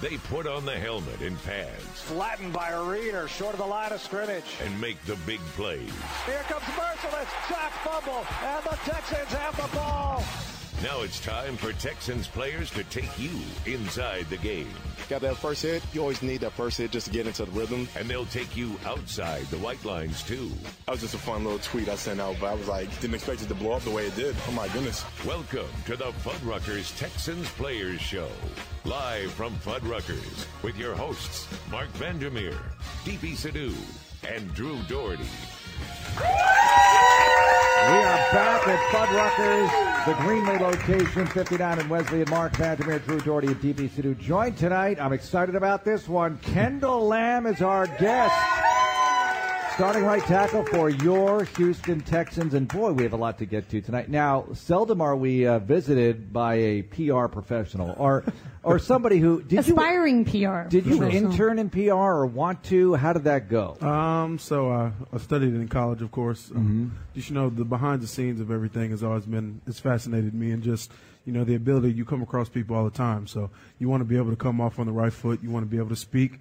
They put on the helmet and pads Flattened by a reader, short of the line of scrimmage. and make the big plays. Here comes Mercilus, sack fumble, and the Texans have the ball. Now it's time for Texans players to take you inside the game. Got that first hit. You always need that first hit just to get into the rhythm. And they'll take you outside the white lines too. That was just a fun little tweet I sent out, but I was like, didn't expect it to blow up the way it did. Oh my goodness. Welcome to the Fuddruckers Texans Players Show. Live from Fuddruckers with your hosts, Marc Vandermeer, Deepi Sidhu, and Drew Dougherty. We are back at Fuddruckers, the Greenway location, 59 and Wesley and Marc Vandermeer, Drew Dougherty, and Deepi Sidhu. Joined tonight, I'm excited about this one. Kendall Lamm is our guest. Starting right tackle for your Houston Texans. And boy, we have a lot to get to tonight. Now, seldom are we uh, visited by a PR professional or or somebody who did Aspiring PR. you did you professional. intern in PR or want to? How did that go? Um, so uh, I studied in college, of course. Um, Mm-hmm. You know the behind the scenes of everything has always been it's fascinated me, and just you know the ability you come across people all the time. So you want to be able to come off on the right foot. You want to be able to speak,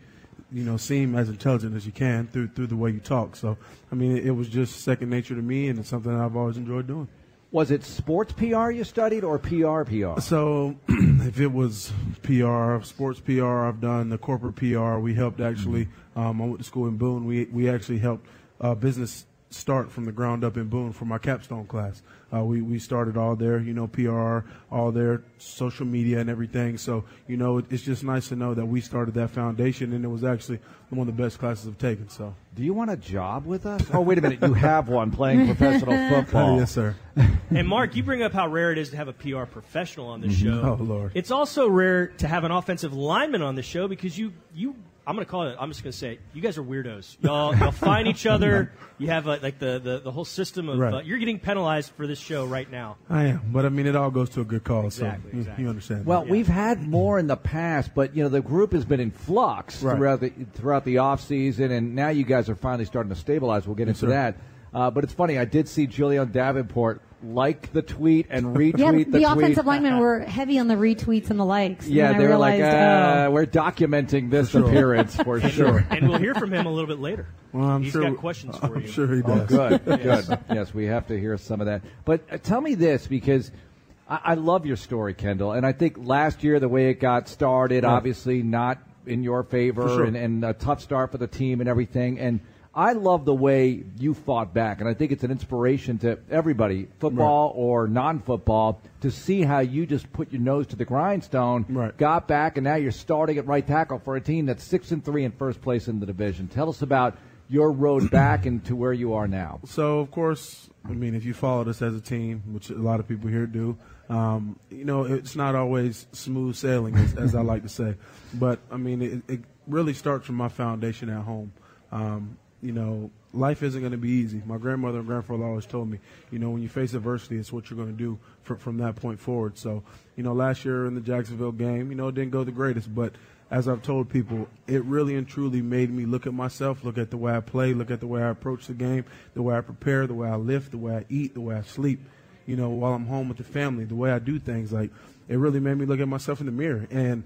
you know, seem as intelligent as you can through through the way you talk. So I mean, it, it was just second nature to me, and it's something I've always enjoyed doing. Was it sports PR you studied or PR PR? So, if it was PR, sports PR, I've done the corporate PR. We helped actually. Um, I went to school in Boone. We we actually helped uh, business start from the ground up in Boone for my capstone class. Uh, we we started all there, you know, PR, all there, social media and everything. So, you know, it, it's just nice to know that we started that foundation, and it was actually one of the best classes I've taken. So, Do you want a job with us? Oh, wait a minute. You have one playing professional football. yes, sir. And Mark, you bring up how rare it is to have a PR professional on the show. Oh, Lord. It's also rare to have an offensive lineman on the show because you you I'm going to call it. I'm just going to say you guys are weirdos. Y'all y'all find each other. You have uh like the, the the whole system of Right. uh, you're getting penalized for this show right now. I am, but I mean, it all goes to a good cause. Exactly, so you, exactly. you understand. Well, that. we've had more in the past, but you know the group has been in flux Right. throughout the throughout the off season, and now you guys are finally starting to stabilize. We'll get Yes, into sir. that. Uh, but it's funny. I did see Julian Davenport like the tweet and retweet the tweet. Yeah, the, the, tweet. offensive linemen were heavy on the retweets and the likes. and yeah, then I they were like, realized, uh, oh. "We're documenting this sure. appearance for sure." And we'll hear from him a little bit later. Well, I'm He's sure got questions for I'm you. sure he Oh, does. good, good. Yes, we have to hear some of that. But uh, tell me this because I, I love your story, Kendall, and I think last year the way it got started, Right. obviously not in your favor, sure. and, and a tough start for the team and everything. And I love the way you fought back, and I think it's an inspiration to everybody, football or non-football, to see how you just put your nose to the grindstone, Right. got back, and now you're starting at right tackle for a team that's six and three in first place in the division. Tell us about your road back and to where you are now. So, of course, I mean, if you followed us as a team, which a lot of people here do, um, you know, it's not always smooth sailing, as, as I like to say. But, I mean, it, it really starts from my foundation at home. Um, you know, life isn't going to be easy. My grandmother and grandfather always told me, you know, when you face adversity, it's what you're going to do from, from that point forward. So, you know, last year in the Jacksonville game, you know, it didn't go the greatest, but as I've told people, it really and truly made me look at myself, look at the way I play, look at the way I approach the game, the way I prepare, the way I lift, the way I eat, the way I sleep, you know, while I'm home with the family, the way I do things. Like, it really made me look at myself in the mirror. And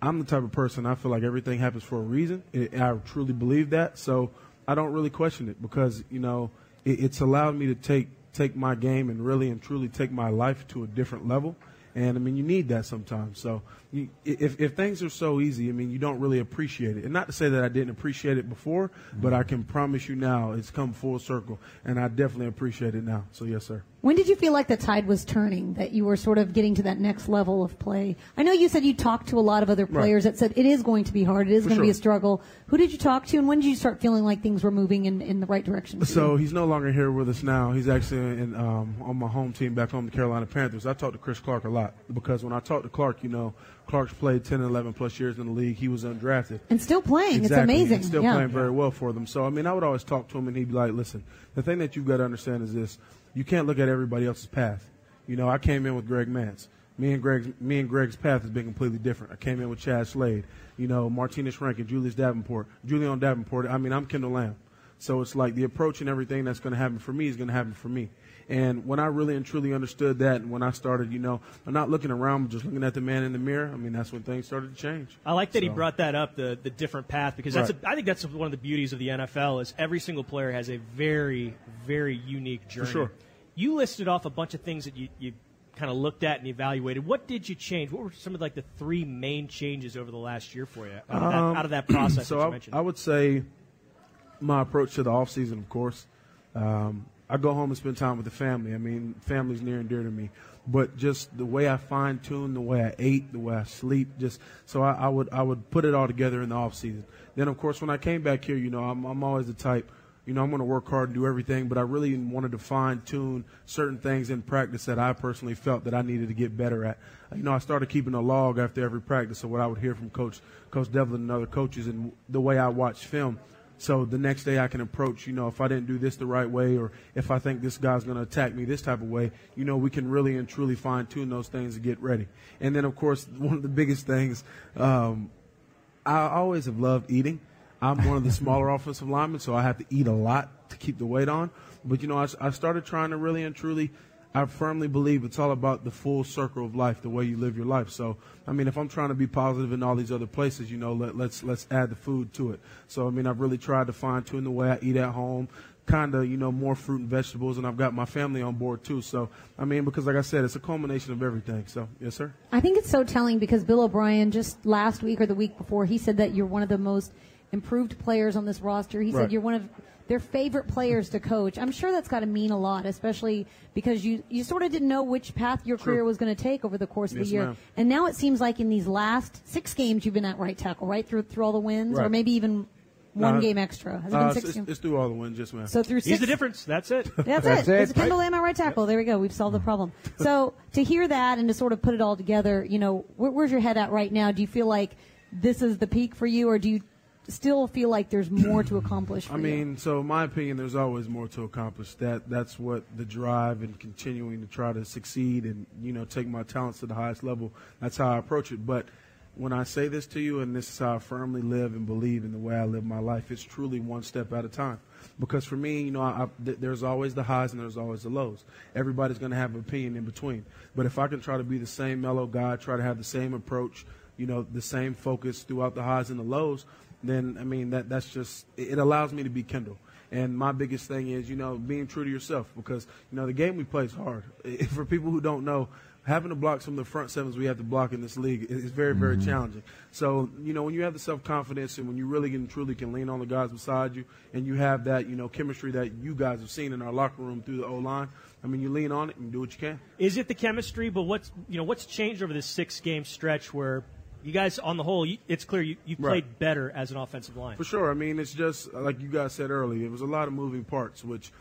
I'm the type of person I feel like everything happens for a reason. It, I truly believe that. So I don't really question it because, you know, it, it's allowed me to take take my game and really and truly take my life to a different level. And I mean, you need that sometimes. So you, if, if things are so easy, I mean, you don't really appreciate it. And not to say that I didn't appreciate it before, but I can promise you now it's come full circle. And I definitely appreciate it now. So, yes, sir. When did you feel like the tide was turning, that you were sort of getting to that next level of play? I know you said you talked to a lot of other players that said it is going to be hard, it is For going to be a struggle. Who did you talk to, and when did you start feeling like things were moving in, in the right direction? So he's no longer here with us now. He's actually in, um, on my home team back home, the Carolina Panthers. I talked to Chris Clark a lot because when I talked to Clark, you know, Clark's played 10 and 11 plus years in the league. He was undrafted. and still playing, Exactly. it's amazing. And still yeah. playing very well for them. So, I mean, I would always talk to him and he'd be like, listen, the thing that you've got to understand is this. You can't look at everybody else's path. You know, I came in with Greg Mancz. Me and Greg's, me and Greg's path has been completely different. I came in with Chad Slade, you know, Martinas Rankin, Julius Davenport, Julian Davenport. I mean, I'm Kendall Lamm. So it's like the approach and everything that's going to happen for me is going to happen for me. And when I really and truly understood that, and when I started, you know, I'm not looking around, but just looking at the man in the mirror. I mean, that's when things started to change. I like that he brought that up, the the different path, because that's Right. a, I think that's one of the beauties of the NFL is every single player has a very very unique journey. sure. You listed off a bunch of things that you, you kind of looked at and evaluated. What did you change? What were some of like the three main changes over the last year for you out of that, Um, out of that process so that you I, mentioned? I would say my approach to the off season, of course. Um, I go home and spend time with the family. I mean, family's near and dear to me. But just the way I fine tune, the way I ate, the way I sleep, just so I, I would I would put it all together in the off season. Then, of course, when I came back here, you know, I'm, I'm always the type. You know, I'm going to work hard and do everything, but I really wanted to fine tune certain things in practice that I personally felt that I needed to get better at. You know, I started keeping a log after every practice of what I would hear from Coach Coach Devlin and other coaches, and the way I watched film. So the next day I can approach, you know, if I didn't do this the right way or if I think this guy's going to attack me this type of way, you know, we can really and truly fine tune those things to get ready. And then, of course, one of the biggest things, um, I always have loved eating. I'm one of the smaller offensive linemen, so I have to eat a lot to keep the weight on. But, you know, I, I started trying to really and truly, I firmly believe it's all about the full circle of life, the way you live your life. So, I mean, if I'm trying to be positive in all these other places, you know, let, let's let's add the food to it. So, I mean, I've really tried to fine tune the way I eat at home, kind of, you know, more fruit and vegetables, and I've got my family on board too. So, I mean, because like I said, it's a culmination of everything. So, yes, sir. I think it's so telling because Bill O'Brien just last week or the week before he said that you're one of the most improved players on this roster. He Right. said you're one of their favorite players to coach. I'm sure that's got to mean a lot, especially because you you sort of didn't know which path your True. career was going to take over the course of Yes, the year. ma'am. And now it seems like in these last six games you've been at right tackle, right through through all the wins, or maybe even one Uh, game extra. Has it Uh, been it's, six it's, games? it's through all the wins, yes, ma'am. So through He's six the difference. That's it. that's, That's it. it. It's Kendall Lamm at right tackle. There we go. We've solved the problem. So to hear that and to sort of put it all together, you know, where, where's your head at right now? Do you feel like this is the peak for you, or do you still feel like there's more to accomplish? I you? mean, so in my opinion, there's always more to accomplish. That that's what the drive and continuing to try to succeed and you know take my talents to the highest level. That's how I approach it. But when I say this to you, and this is how I firmly live and believe in the way I live my life, it's truly one step at a time. Because for me, you know, I, I, th- there's always the highs and there's always the lows. Everybody's going to have an opinion in between. But if I can try to be the same mellow guy, try to have the same approach, you know, the same focus throughout the highs and the lows, then I mean that that's just it it allows me to be Kendall. And my biggest thing is, you know, being true to yourself because you know the game we play is hard. For people who don't know, having to block some of the front sevens we have to block in this league is is very very mm-hmm. challenging. So you know when you have the self confidence and when you really and truly can lean on the guys beside you, and you have that you know chemistry that you guys have seen in our locker room through the O line. I mean, you lean on it and do what you can. Is it the chemistry? But what's you know what's changed over this six game stretch where you guys on the whole you, it's clear you, you Right. played better as an offensive line. For sure. I mean, it's just uh, like you guys said earlier. It was a lot of moving parts, which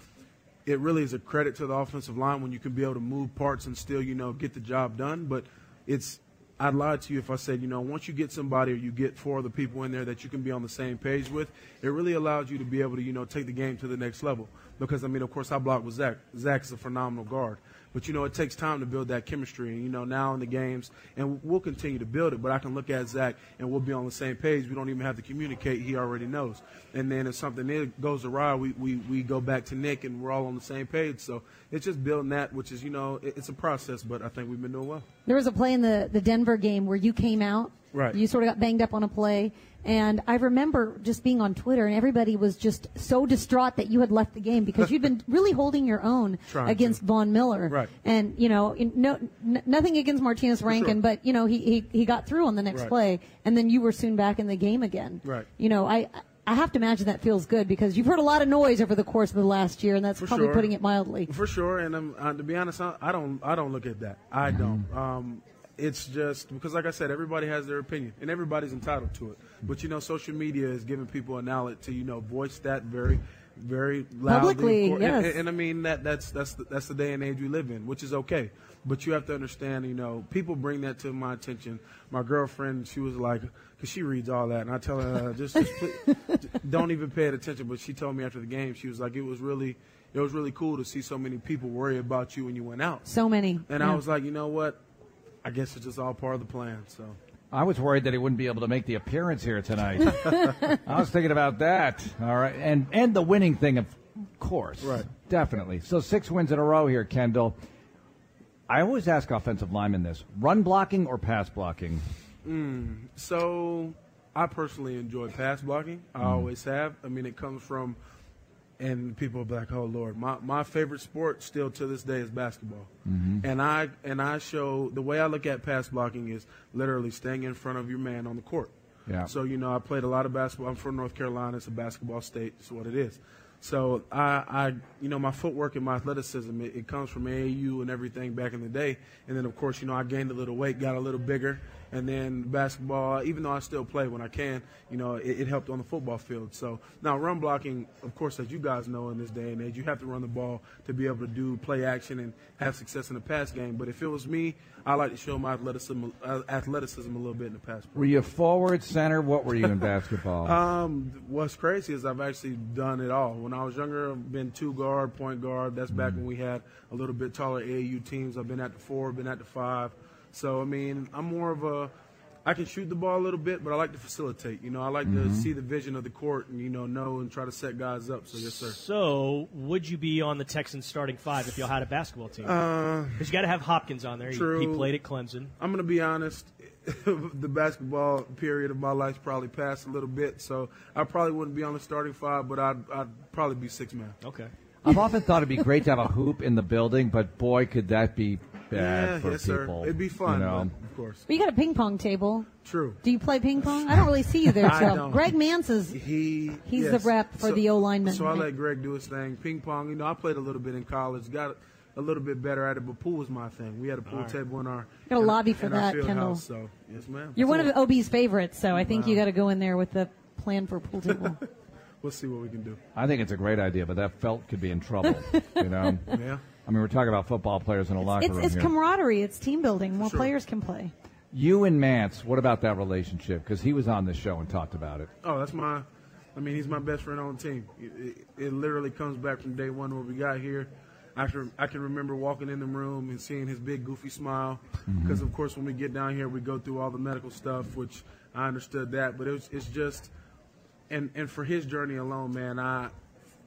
it really is a credit to the offensive line when you can be able to move parts and still, you know, get the job done. But it's I'd lie to you if I said, you know, once you get somebody or you get four other people in there that you can be on the same page with, it really allows you to be able to, you know, take the game to the next level. Because I mean, of course, I block with Zach. Zach is a phenomenal guard. But you know, it takes time to build that chemistry. And you know, now in the games, and we'll continue to build it. But I can look at Zach and we'll be on the same page. We don't even have to communicate. He already knows. And then if something goes awry, we, we, we go back to Nick and we're all on the same page. So it's just building that, which is you know, it, it's a process. But I think we've been doing well. There was a play in the, the Denver game where you came out. Right. You sort of got banged up on a play. And I remember just being on Twitter and everybody was just so distraught that you had left the game because you'd been really holding your own Trying against to. Von Miller. Right. And, you know, no, n- nothing against Martinas Rankin, sure. but, you know, he, he, he got through on the next Right. play and then you were soon back in the game again. Right. You know, I, I have to imagine that feels good because you've heard a lot of noise over the course of the last year and that's For probably sure. putting it mildly. For sure, and um, uh, to be honest, I, I don't I don't look at that. I don't. Um, it's just because, like I said, everybody has their opinion, and everybody's entitled to it. But you know, social media is giving people an outlet to you know voice that very, very loudly. Publicly. And- yes. And, and I mean that that's that's the, that's the day and age we live in, which is okay. But you have to understand, you know, people bring that to my attention. My girlfriend, she was like, because she reads all that, and I tell her uh, just, just please, don't even pay it attention. But she told me after the game, she was like, it was really, it was really cool to see so many people worry about you when you went out. So many. And Yeah. I was like, you know what? I guess it's just all part of the plan. So I was worried that he wouldn't be able to make the appearance here tonight. I was thinking about that. All right, and and the winning thing of course. Right. Definitely. So six wins in a row here, Kendall. I always ask offensive linemen this: run blocking or pass blocking? Hmm. So I personally enjoy pass blocking. I hmm. always have. I mean, it comes from, and people are like, "Oh Lord, my my favorite sport still to this day is basketball." Mm-hmm. And I and I show the way I look at pass blocking is literally staying in front of your man on the court. Yeah. So you know, I played a lot of basketball. I'm from North Carolina. It's a basketball state. It's what it is. So I, I you know, my footwork and my athleticism, it, it comes from AAU and everything back in the day. And then, of course, you know, I gained a little weight, got a little bigger, and then basketball. Even though I still play when I can, you know, it, it helped on the football field. So now run blocking, of course, as you guys know in this day and age, you have to run the ball to be able to do play action and have success in the pass game. But if it was me, I like to show my athleticism, uh, athleticism a little bit in the pass. Were you a forward, center? What were you in basketball? Um, what's crazy is I've actually done it all. When I was younger, I've been two guard, point guard. That's back when we had a little bit taller AAU teams. I've been at the four, been at the five. So I mean, I'm more of a. I can shoot the ball a little bit, but I like to facilitate. You know, I like to mm-hmm. see the vision of the court and you know know and try to set guys up. So yes, sir. So, would you be on the Texans starting five if y'all had a basketball team? Uh, because you got to have Hopkins on there. He- He, played at Clemson. I'm gonna be honest. the basketball period of my life's probably passed a little bit, so I probably wouldn't be on the starting five, but I'd, I'd probably be six man. Okay. I've often thought it'd be great to have a hoop in the building, but boy, could that be bad yeah, for yes, people. sir. It'd be fun, You know? but of course. But you got a ping pong table. True. Do you play ping pong? I don't really see you there, I so. Greg Mancz is He He's yes. the rep for So- the O lineman. So I let Greg do his thing. Ping pong, you know, I played a little bit in college, got a little bit better at it, but pool was my thing. We had a pool table in our got a in- lobby for that, Kendall. house, so yes, ma'am. You're one So of OB's favorites, so I think you got to go in there with the plan for pool table. We'll see what we can do. I think it's a great idea, but that felt could be in trouble. you know. Yeah. I mean, we're talking about football players in a locker it's room it's here. camaraderie. It's team building. More sure. players can play. you and Mancz, what about that relationship? Because he was on this show and talked about it. Oh, that's my. I mean, he's my best friend on the team. It, it, it literally comes back from day one when we got here. I can, I can remember walking in the room and seeing his big goofy smile. Mm-hmm. Because of course, when we get down here, we go through all the medical stuff, which I understood that. But it was, it's just, and and for his journey alone, man, I,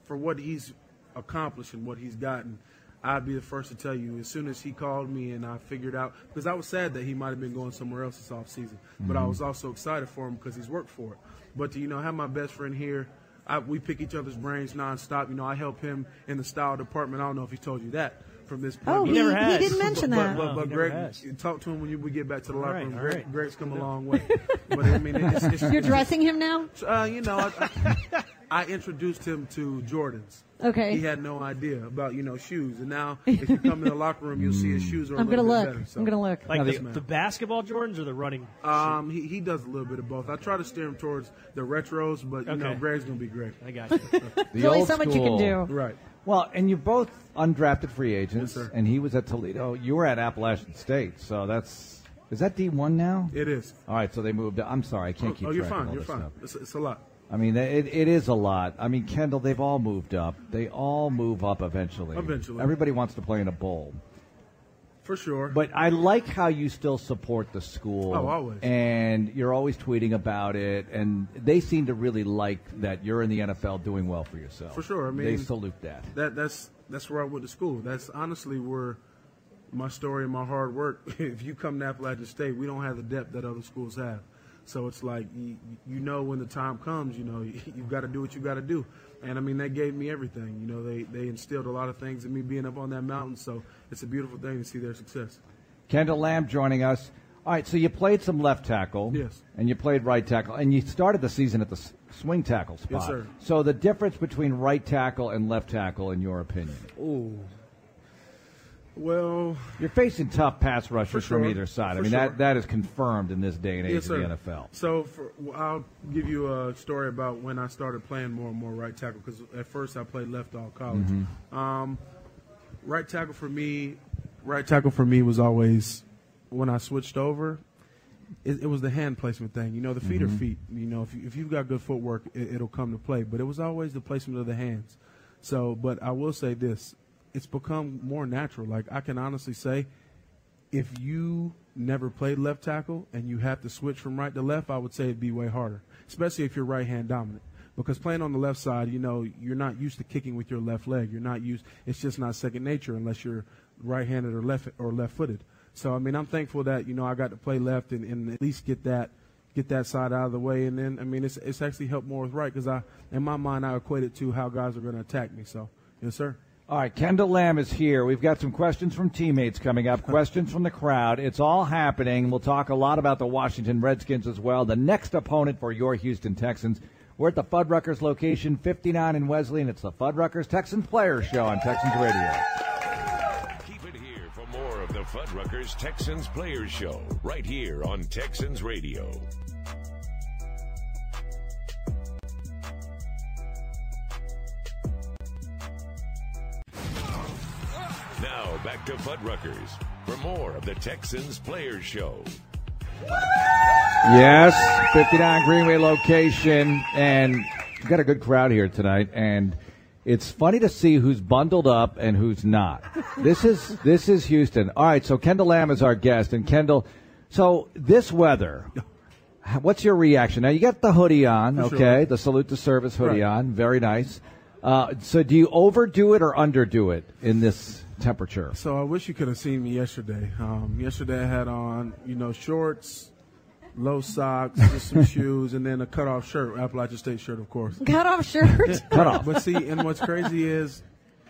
for what he's accomplished and what he's gotten, I'd be the first to tell you. As soon as he called me and I figured out, because I was sad that he might have been going somewhere else this off season, but I was also excited for him because he's worked for it. But to you know, have my best friend here. I, we pick each other's brains nonstop. You know, I help him in the style department. I don't know if he told you that from this point. Oh, but- he, never has. he didn't mention but, that. But, No, but he never Greg, has. talk to him when you, we get back to the All locker right, room. all Greg, right. Greg's come a long way. but I mean, it's, it's, You're dressing him now. uh, you know, I, I, I introduced him to Jordans. Okay. He had no idea about you know shoes, and now if you come in the locker room, you'll see his shoes are. a I'm gonna little bit look. Better, so. I'm gonna look. Like Yes, the, the basketball Jordans or the running? Um, he, he does a little bit of both. I try to steer him towards the retros, but you know, Okay. Greg's gonna be great. I got you. The There's only so much you can do. Right. Well, and you're both undrafted free agents, Yes, sir. and he was at Toledo. You were at Appalachian State, so that's is that D one now? It is. All right, so they moved. I'm sorry, I can't Oh, keep oh, you're fine. all You're fine. It's, it's a lot. I mean, it, it is a lot. I mean, Kendall, they've all moved up. They all move up eventually. Eventually. Everybody wants to play in a bowl. For sure. But I like how you still support the school. Oh, always. And you're always tweeting about it. And they seem to really like that you're in the NFL doing well for yourself. For sure. I mean, they salute that. that that's that's where I went to school. That's honestly where my story and my hard work. If you come to Appalachian State, we don't have the depth that other schools have. So it's like you, you know when the time comes, you know you've got to do what you got to do. And I mean they gave me everything. You know they they instilled a lot of things in me being up on that mountain. So it's a beautiful thing to see their success. Kendall Lamm joining us. All right, so you played some left tackle. Yes. And you played right tackle. And you started the season at the swing tackle spot. Yes, sir. So the difference between right tackle and left tackle, in your opinion? Oh, well, You're facing tough pass rushers For from either side. I mean, sure. that, that is confirmed in this day and age yes, of the NFL. So for, I'll give you a story about when I started playing more and more right tackle because at first I played left all college. Um, right tackle for me, right tackle for me was always when I switched over. It, it was the hand placement thing. You know, the feet are feet. You know, if, you, if you've got good footwork, it, it'll come to play. But it was always the placement of the hands. So, but I will say this: it's become more natural. Like I can honestly say, if you never played left tackle and you have to switch from right to left, I would say it'd be way harder, especially if you're right hand dominant. because playing on the left side, you know, you're not used to kicking with your left leg. You're not used. It's just not second nature unless you're right-handed or left or left-footed. So I mean, I'm thankful that you know I got to play left and, and at least get that get that side out of the way. And then I mean, it's it's actually helped more with right because I in my mind I equate it to how guys are going to attack me. So yes, sir. All right, Kendall Lamm is here. We've got some questions from teammates coming up, questions from the crowd. It's all happening. We'll talk a lot about the Washington Redskins as well. The next opponent for your Houston Texans. We're at the Fuddruckers location, 59 in Wesley, and it's the Fuddruckers Texans Players Show on Texans Radio. Keep it here for more of the Fuddruckers Texans Players Show right here on Texans Radio. Back to Fuddruckers for more of the Texans Players Show. Yes, 59 Greenway location, and we've got a good crowd here tonight, and it's funny to see who's bundled up and who's not. This is this is Houston. All right, so Kendall Lamm is our guest, and Kendall, so this weather. What's your reaction? Now you got the hoodie on, For okay? sure. The salute to service hoodie Right. on, very nice. Uh, so do you overdo it or underdo it in this temperature? So I wish you could have seen me yesterday. Um, yesterday I had on, you know, shorts, low socks, just some shoes, and then a cutoff shirt, Appalachian State shirt, of course. Cut off shirt. Cut off. But see, and what's crazy is,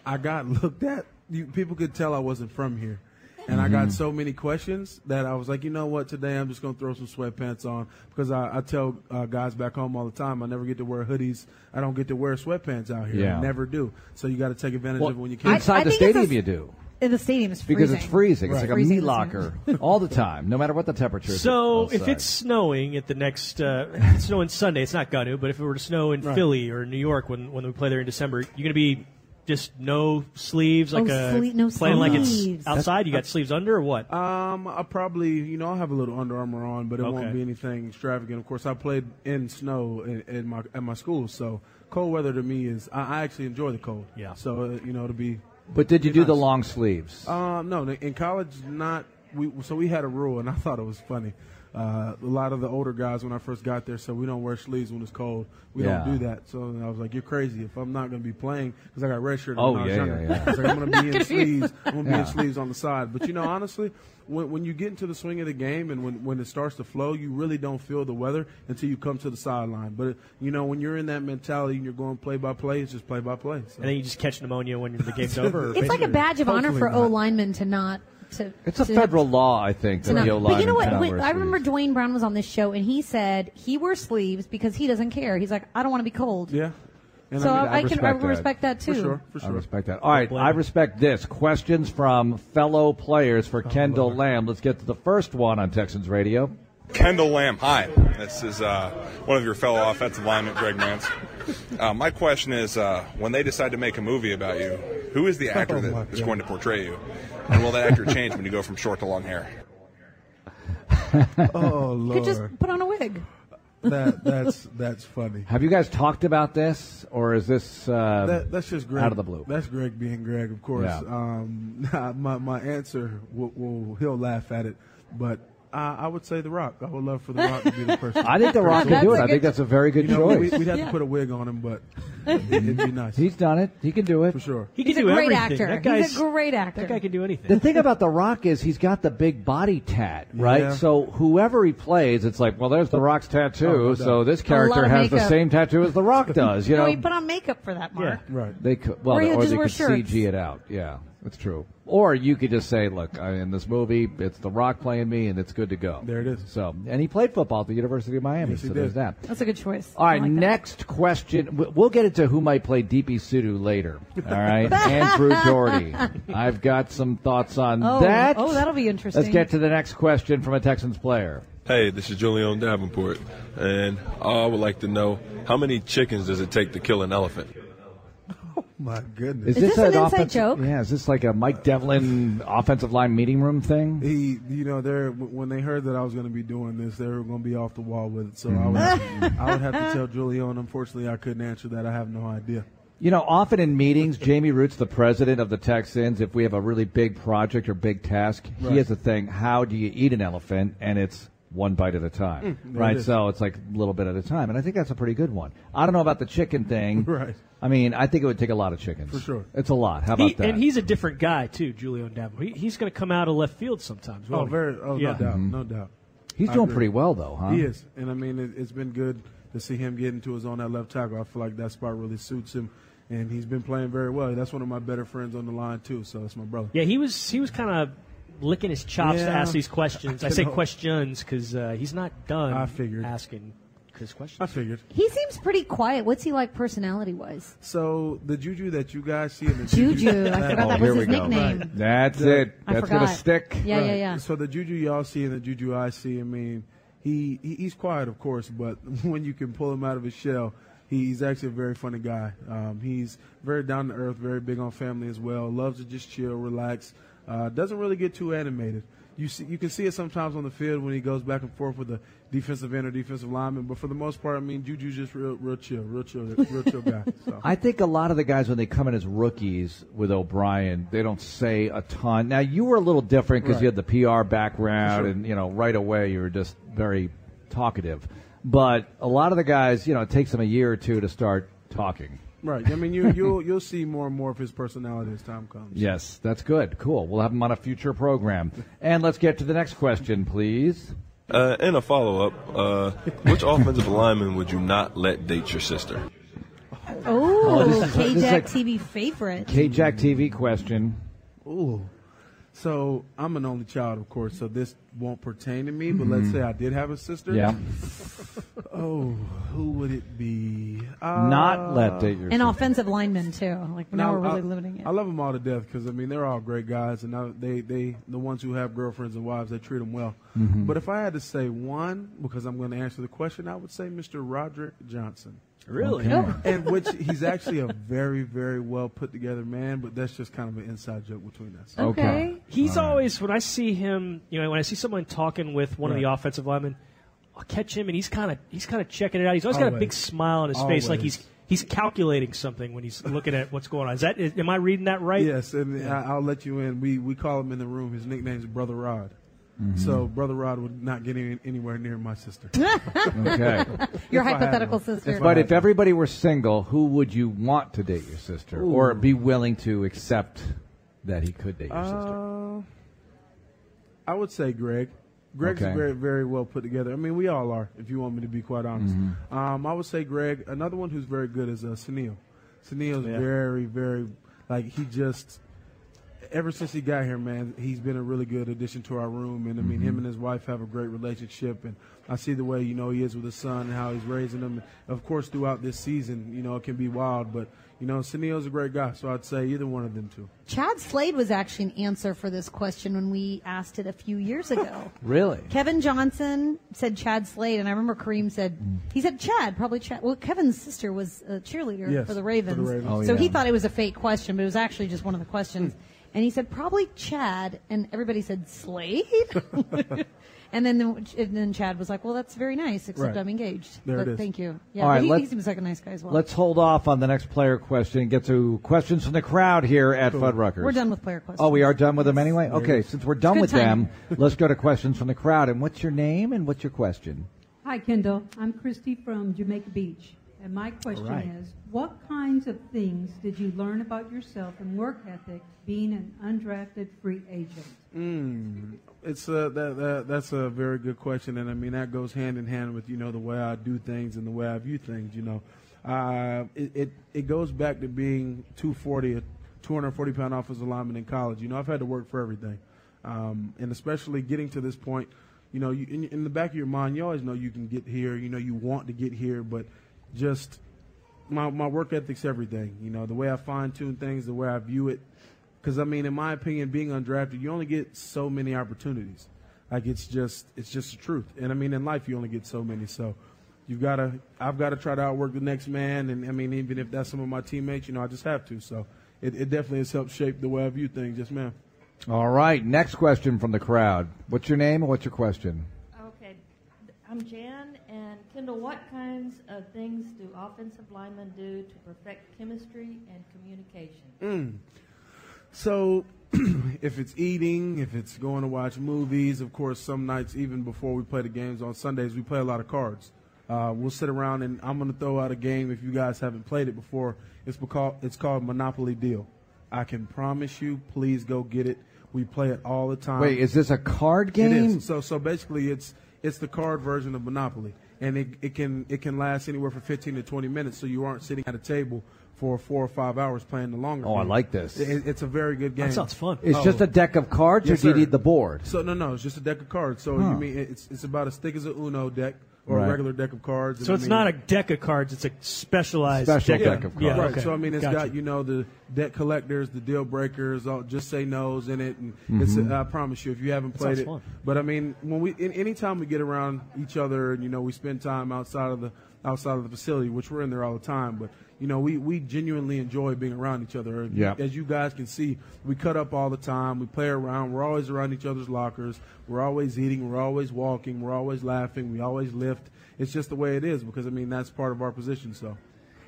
I got looked at. You, people could tell I wasn't from here, and I Mm-hmm. got so many questions that I was like, you know what? Today I'm just gonna throw some sweatpants on because I, I tell uh, guys back home all the time I never get to wear hoodies. I don't get to wear sweatpants out here. Yeah. I never do. So you got to take advantage Well, of it when you can. inside I the think stadium a- you do. In the stadium is freezing. Because it's freezing. It's Right. like a meat locker all the time, no matter what the temperature is. So if it's snowing at the next, uh, it's snowing Sunday, it's not going to. But if it were to snow in Right. Philly or New York when when we play there in December, you're going to be just no sleeves, like Oh, a sle- no playing like sleeves. it's outside. You got sleeves under or what? Um, I probably, you know, I'll have a little Under Armour on, but it Okay. won't be anything extravagant. Of course, I played in snow in, in my at my school, so cold weather to me is I, I actually enjoy the cold. Yeah. So uh, you know, to be, but did you do the long sleeves? um, no, in college, not we. So we had a rule, and I thought it was funny. Uh, a lot of the older guys when I first got there said we don't wear sleeves when it's cold. We Yeah. don't do that. So I was like, "You're crazy! If I'm not going to be playing, because I got red shirt Oh, when I was yeah, younger, yeah, yeah. I was like, I'm going to be in sleeves. I'm going to be Yeah. in sleeves on the side. But you know, honestly, when, when you get into the swing of the game and when, when it starts to flow, you really don't feel the weather until you come to the sideline. But you know, when you're in that mentality and you're going play by play, it's just play by play. So. and then you just catch pneumonia when the game's over. It's like a badge of honor for O not. linemen to not to. it's a to- federal law, I think, to that not- but you know what? linemen When- I remember. Duane Brown was on this show and he said he wears sleeves because he doesn't care. He's like, I don't want to be cold. yeah. And So I mean, I, can respect I that. respect that too. for sure, for I respect that. All right, blame I respect this. Questions from fellow players Oh, for Kendall Lamm. Let's get to the first one on Texans Radio. Kendall Lamm, hi. This is uh, one of your fellow offensive linemen, Greg Mancz. Uh, my question is, uh, when they decide to make a movie about you, who is the actor Oh, that is going to portray you? And will that actor change when you go from short to long hair? Oh You lord, could just put on a wig. that that's that's funny. Have you guys talked about this, or is this uh, That, that's just Greg. out of the blue? That's Greg being Greg, of course. Yeah. Um, my my answer will, will he'll laugh at it, but I, I would say The Rock. I would love for The Rock to be the person. I think The Rock can do it. I think that's a very good you know, we, choice. we'd have Yeah. to put a wig on him, but it, it'd be nice He's done it. He can do it. for sure. He He's can a do great everything. actor. That guy's He's a great actor. That guy can do anything. The thing about The Rock is he's got the big body tat, right? Yeah. So whoever he plays, it's like, well, there's The Rock's tattoo, Oh, no so this character of has the makeup. same tattoo as The Rock does. You no, know, he put on makeup for that, Mark. Yeah. Right. They could, well, Or he'll or just they wear could shirts. CG it out. Yeah, that's true. Or you could just say, look, I, in this movie, it's The Rock playing me, and it's good to go. There it is. So, and he played football at the University of Miami. Yes, he so did. there's that. That's a good choice. All right, I right, like that. next question. We- We'll get into who might play Deepi Sidhu later. All right, Andrew Dougherty. I've got some thoughts on Oh, that. oh, that'll be interesting. Let's get to the next question from a Texans player. Hey, this is Julian Davenport, and I would like to know how many chickens does it take to kill an elephant? My goodness. Is this an inside offensive- joke? Yeah, is this like a Mike Devlin offensive line meeting room thing? He, you know, they're when they heard that I was going to be doing this, they were going to be off the wall with it. So I would, I would have to tell Julian. Unfortunately, I couldn't answer that. I have no idea. You know, often in meetings, Jamey Rootes the president of the Texans. If we have a really big project or big task, he has a thing. How do you eat an elephant? And it's one bite at a time, Mm, right? it is. So it's like a little bit at a time, and I think that's a pretty good one. I don't know about the chicken thing. Right. I mean, I think it would take a lot of chickens. For sure. It's a lot. How about He, that? and he's a different guy too, Julio Dabo. He, he's going to come out of left field sometimes. Oh, very. Oh, yeah. no doubt. Mm-hmm. No doubt. He's I doing agree. pretty well, though, huh? He is, and I mean, it, it's been good to see him get into his own at left tackle. I feel like that spot really suits him, and he's been playing very well. That's one of my better friends on the line too. So that's my brother. Yeah, he was he was kind of licking his chops to ask these questions. I I say know. questions because uh, he's not done. I figured. asking his questions. I figured. He seems pretty quiet. What's he like personality wise? So the juju that you guys see in the Juju. I forgot Oh, that was his we go. nickname. That's The- it. I That's gonna stick. Yeah, yeah, Right. yeah. So the juju y'all see and the juju I see, I mean, he, he he's quiet, of course, but when you can pull him out of his shell, he's actually a very funny guy. Um, he's very down to earth, very big on family as well. Loves to just chill, relax. Uh, doesn't really get too animated. You see, you can see it sometimes on the field when he goes back and forth with the defensive end or defensive lineman. But for the most part, I mean, Juju's just real, real chill, real chill, real chill guy. So. I think a lot of the guys when they come in as rookies with O'Brien, they don't say a ton. Now you were a little different because you had the PR background, Sure. and you know right away you were just very talkative. But a lot of the guys, you know, it takes them a year or two to start talking. Right. I mean, you you'll you'll see more and more of his personality as time comes. Yes, that's good. Cool. We'll have him on a future program. And let's get to the next question, please. Uh, and a follow up: uh, Which offensive lineman would you not let date your sister? Oh, this is- K-Jack like- TV favorite. K-Jack TV question. Ooh. So I'm an only child, of course, so this won't pertain to me. But let's say I did have a sister. Yeah. Oh, who would it be? Uh, Not let date your An offensive lineman too. Like now no, we're really I, limiting it. I love them all to death because I mean they're all great guys, and I, they they the ones who have girlfriends and wives they treat them well. Mm-hmm. But if I had to say one, because I'm going to answer the question, I would say Mr. Roderick Johnson. Really? and which he's actually a very, very well put together man, but that's just kind of an inside joke between us. okay. Okay. He's always when I see him, you know, when I see someone talking with one of the offensive linemen, I'll catch him and he's kind of he's kind of checking it out. He's always, got a big smile on his face, like he's he's calculating something when he's looking at what's going on. Is that is, am I reading that right? Yes, and I, I'll let you in. We we call him in the room. His nickname is Brother Rod. Mm-hmm. So Brother Rod would not get any, anywhere near my sister. Okay. Your If hypothetical sister. If But had if everybody were single, who would you want to date your sister, or be willing to accept that he could date your sister? Uh, I would say Greg. Greg's Okay. very, very well put together. I mean, we all are, if you want me to be quite honest. Mm-hmm. Um, I would say Greg. Another one who's very good is uh, Sunil. Sunil's Yeah. very, very, like, he just, ever since he got here, man, he's been a really good addition to our room. And I mean, Mm-hmm. him and his wife have a great relationship. And I see the way, you know, he is with his son and how he's raising them. Of course, throughout this season, you know, it can be wild. But, you know, Sunil's a great guy. So I'd say either one of them two. Chad Slade was actually an answer for this question when we asked it a few years ago. Really? Kevin Johnson said Chad Slade, and I remember Kareem said he said Chad, probably Chad. Well, Kevin's sister was a cheerleader Yes, for the for Ravens, the Ravens. Oh, so he thought it was a fake question, but it was actually just one of the questions. And he said probably Chad, and everybody said Slade. and then the, and then Chad was like, "Well, that's very nice, except Right. I'm engaged." There but it is. thank you. Yeah, All but right, he, he seems like a nice guy as well. Let's hold off on the next player question and get to questions from the crowd here at Fuddruckers. We're done with player questions. Oh, we are done with them anyway? Okay, since we're done with timing. them, let's go to questions from the crowd. And what's your name and what's your question? Hi, Kendall. I'm Christy from Jamaica Beach. And my question right. is what kinds of things did you learn about yourself and work ethic being an undrafted free agent? Mm, it's a, that, that that's a very good question, and I mean that goes hand in hand with you know the way I do things and the way I view things. You know, uh, it, it it goes back to being 240, a 240 pound offensive lineman in college. You know, I've had to work for everything, um, and especially getting to this point. You know, you, in, in the back of your mind, you always know you can get here. You know, you want to get here, but just my my work ethic's everything. You know, the way I fine tune things, the way I view it. Because I mean, in my opinion, being undrafted, you only get so many opportunities. Like it's just it's just the truth. And I mean, in life, you only get so many. So you've got to I've got to try to outwork the next man. And I mean, even if that's some of my teammates, you know, I just have to. So it, it definitely has helped shape the way I view things. Yes, ma'am. All right, next question from the crowd. What's your name and what's your question? Okay, I'm Jan, and Kendall, what kinds of things do offensive linemen do to perfect chemistry and communication? So, if it's eating, if it's going to watch movies, of course, some nights, even before we play the games on Sundays, we play a lot of cards. Uh, we'll sit around and I'm going to throw out a game if you guys haven't played it before. It's, because, it's called Monopoly Deal. I can promise you, please go get it. We play it all the time. Wait, is this a card game? is. So so basically, it's it's the card version of Monopoly, and it, it can it can last anywhere from 15 to 20 minutes. So you aren't sitting at a table for four or five hours playing the longer. Oh, I like this. It- it's a very good game. sounds fun. It's Oh. just a deck of cards, Yes, or do you need the board? So no, no, it's just a deck of cards. So Huh. you mean it's it's about as thick as a Uno deck or Right. a regular deck of cards. and So I it's mean- not a deck of cards; it's a specialized Special deck, deck of Yeah, cards. Right. okay. So I mean, it's Gotcha. got you know the debt collectors, the deal breakers, all just say nos in it, and mm-hmm. it's. I promise you, if you haven't played it, fun. but I mean, when we in, anytime we get around each other, and you know, we spend time outside of the outside of the facility, which we're in there all the time, but you know, we we genuinely enjoy being around each other. Yeah. As you guys can see, we cut up all the time. We play around. We're always around each other's lockers. We're always eating. We're always walking. We're always laughing. We always lift. It's just the way it is because I mean that's part of our position. So.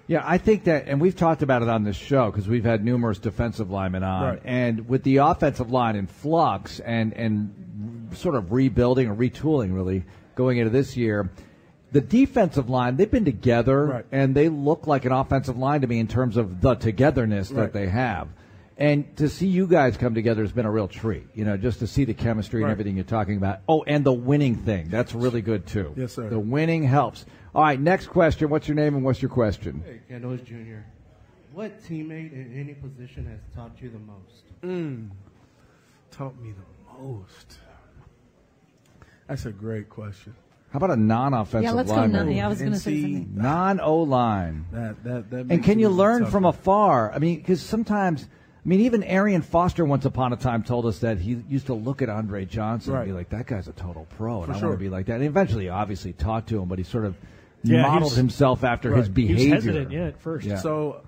Yeah, I think that, and we've talked about it on this show because we've had numerous defensive linemen on, Right. and with the offensive line in flux and and sort of rebuilding or retooling, really going into this year, the defensive line they've been together Right. and they look like an offensive line to me in terms of the togetherness that Right. they have. And to see you guys come together has been a real treat. You know, just to see the chemistry and everything you're talking about. Oh, and the winning thing. That's really good too. Yes, sir. The winning helps. All right, next question. What's your name and what's your question? Hey, Kendall Jr. What teammate in any position has taught you the most? Mm, taught me the most. That's a great question. How about a non-offensive Yeah, let's go. lineman? non- yeah, I was going to say something. Non-O line. That that that. And can you learn tougher. from afar? I mean, because sometimes, I mean, even Arian Foster once upon a time told us that he used to look at Andre Johnson and be like, "That guy's a total pro," and For I sure. want to be like that. And eventually, obviously, talked to him, but he sort of Yeah, modeled was- himself after Right. his He He was behavior. hesitant, yeah, at first. Yeah. So,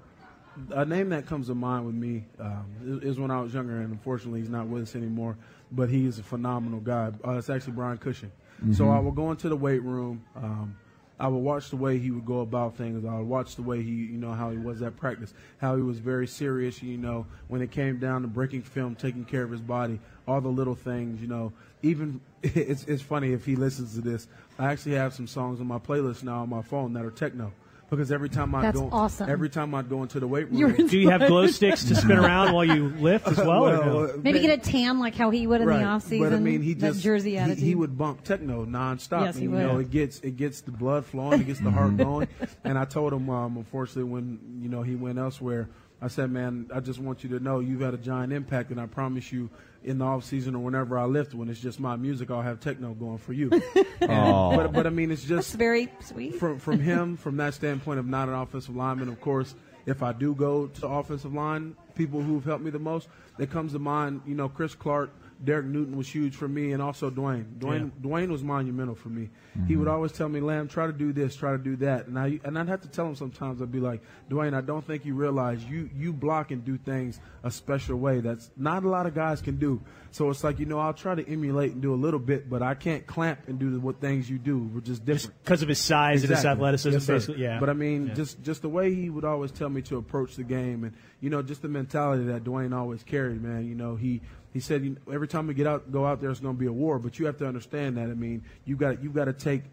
a name that comes to mind with me um, is is when I was younger, and unfortunately, he's not with us anymore. But he is a phenomenal guy. Uh, it's actually Brian Cushing. So I would go into the weight room. Um, I would watch the way he would go about things. I would watch the way he, you know, how he was at practice, how he was very serious. You know, when it came down to breaking film, taking care of his body, all the little things. You know, even it's it's funny if he listens to this. I actually have some songs on my playlist now on my phone that are techno. Because every time I That's go, awesome. every time I'd go into the weight room, You're Do you have glow sticks to spin around while you lift as well? or no? uh, Maybe get a tan like how he would in right. the off season. But I mean, he just Jersey he- attitude. He, would bump techno nonstop. Yes, and, he you know, it gets it gets the blood flowing, it gets the heart going. And I told him, um, unfortunately, when you know he went elsewhere, I said, man, I just want you to know you've had a giant impact, and I promise you, in the off season or whenever I lift, when it's just my music, I'll have techno going for you. And- but but I mean, it's That's just very sweet. from from him from that standpoint of not an offensive lineman. Of course, if I do go to offensive line, people who've helped me the most, that comes to mind. You know, Chris Clark, Derek Newton was huge for me, and also Duane. Duane Duane was monumental for me. He mm-hmm. would always tell me, "Lamm, try to do this, try to do that," and I and I'd have to tell him sometimes. I'd be like, "Duane, I don't think you realize you you block and do things a special way that's not a lot of guys can do." So it's like you know, I'll try to emulate and do a little bit, but I can't clamp and do the, what things you do. We're just different. Because of his size and his athleticism, Yes, basically. Yeah. But I mean, Yeah. just just the way he would always tell me to approach the game, and you know, just the mentality that Duane always carried, man. You know, he he said you know, every time we get out, go out there, it's going to be a war. But you have to understand that. I mean, you got you got to take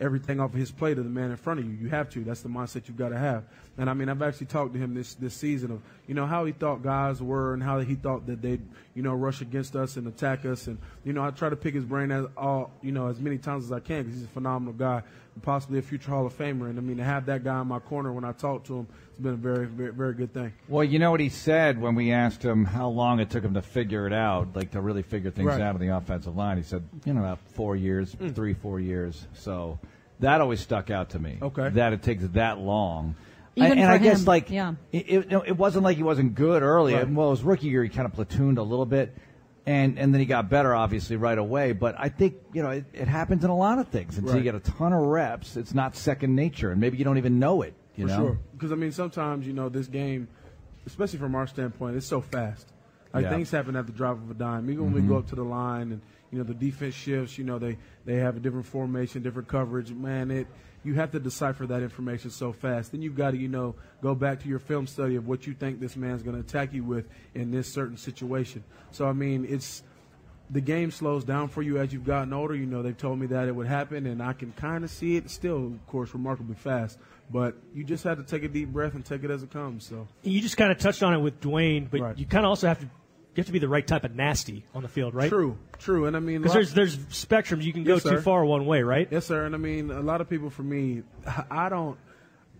everything off of his plate of the man in front of you. You have to. That's the mindset you've got to have. And I mean, I've actually talked to him this this season of you know how he thought guys were and how he thought that they'd you know rush against us and attack us. And you know, I try to pick his brain as all you know as many times as I can because he's a phenomenal guy, and possibly a future Hall of Famer. And I mean, to have that guy in my corner when I talk to him, it's been a very very very good thing. Well, you know what he said when we asked him how long it took him to figure it out, like to really figure things Right. out on the offensive line. He said, you know, about four years, Mm. three, four years. So that always stuck out to me. Okay. That it takes that long. Even and I guess like yeah. it, it, it wasn't like he wasn't good early. Right. Well, his rookie year he kind of platooned a little bit, and and then he got better obviously right away. But I think you know it, it happens in a lot of things until you get a ton of reps. It's not second nature, and maybe you don't even know it. You For know. sure. Because I mean, sometimes you know this game, especially from our standpoint, it's so fast. Like Yeah. Mm-hmm. things happen at the drop of a dime. Even when we go up to the line, and You know, the defense shifts. You know, they they have a different formation, different coverage. Man, it you have to decipher that information so fast. Then you've got to, you know, go back to your film study of what you think this man's going to attack you with in this certain situation. So I mean, it's the game slows down for you as you've gotten older. You know, they've told me that it would happen, and I can kind of see it still, of course, remarkably fast. But you just have to take a deep breath and take it as it comes. So You just kind of touched on it with Duane, but Right. you kind of also have to you have to be the right type of nasty on the field, right? true, true, and I mean, Because there's there's spectrums you can go Yes, too far one way, right? Yes, sir. And I mean, a lot of people, for me, I don't.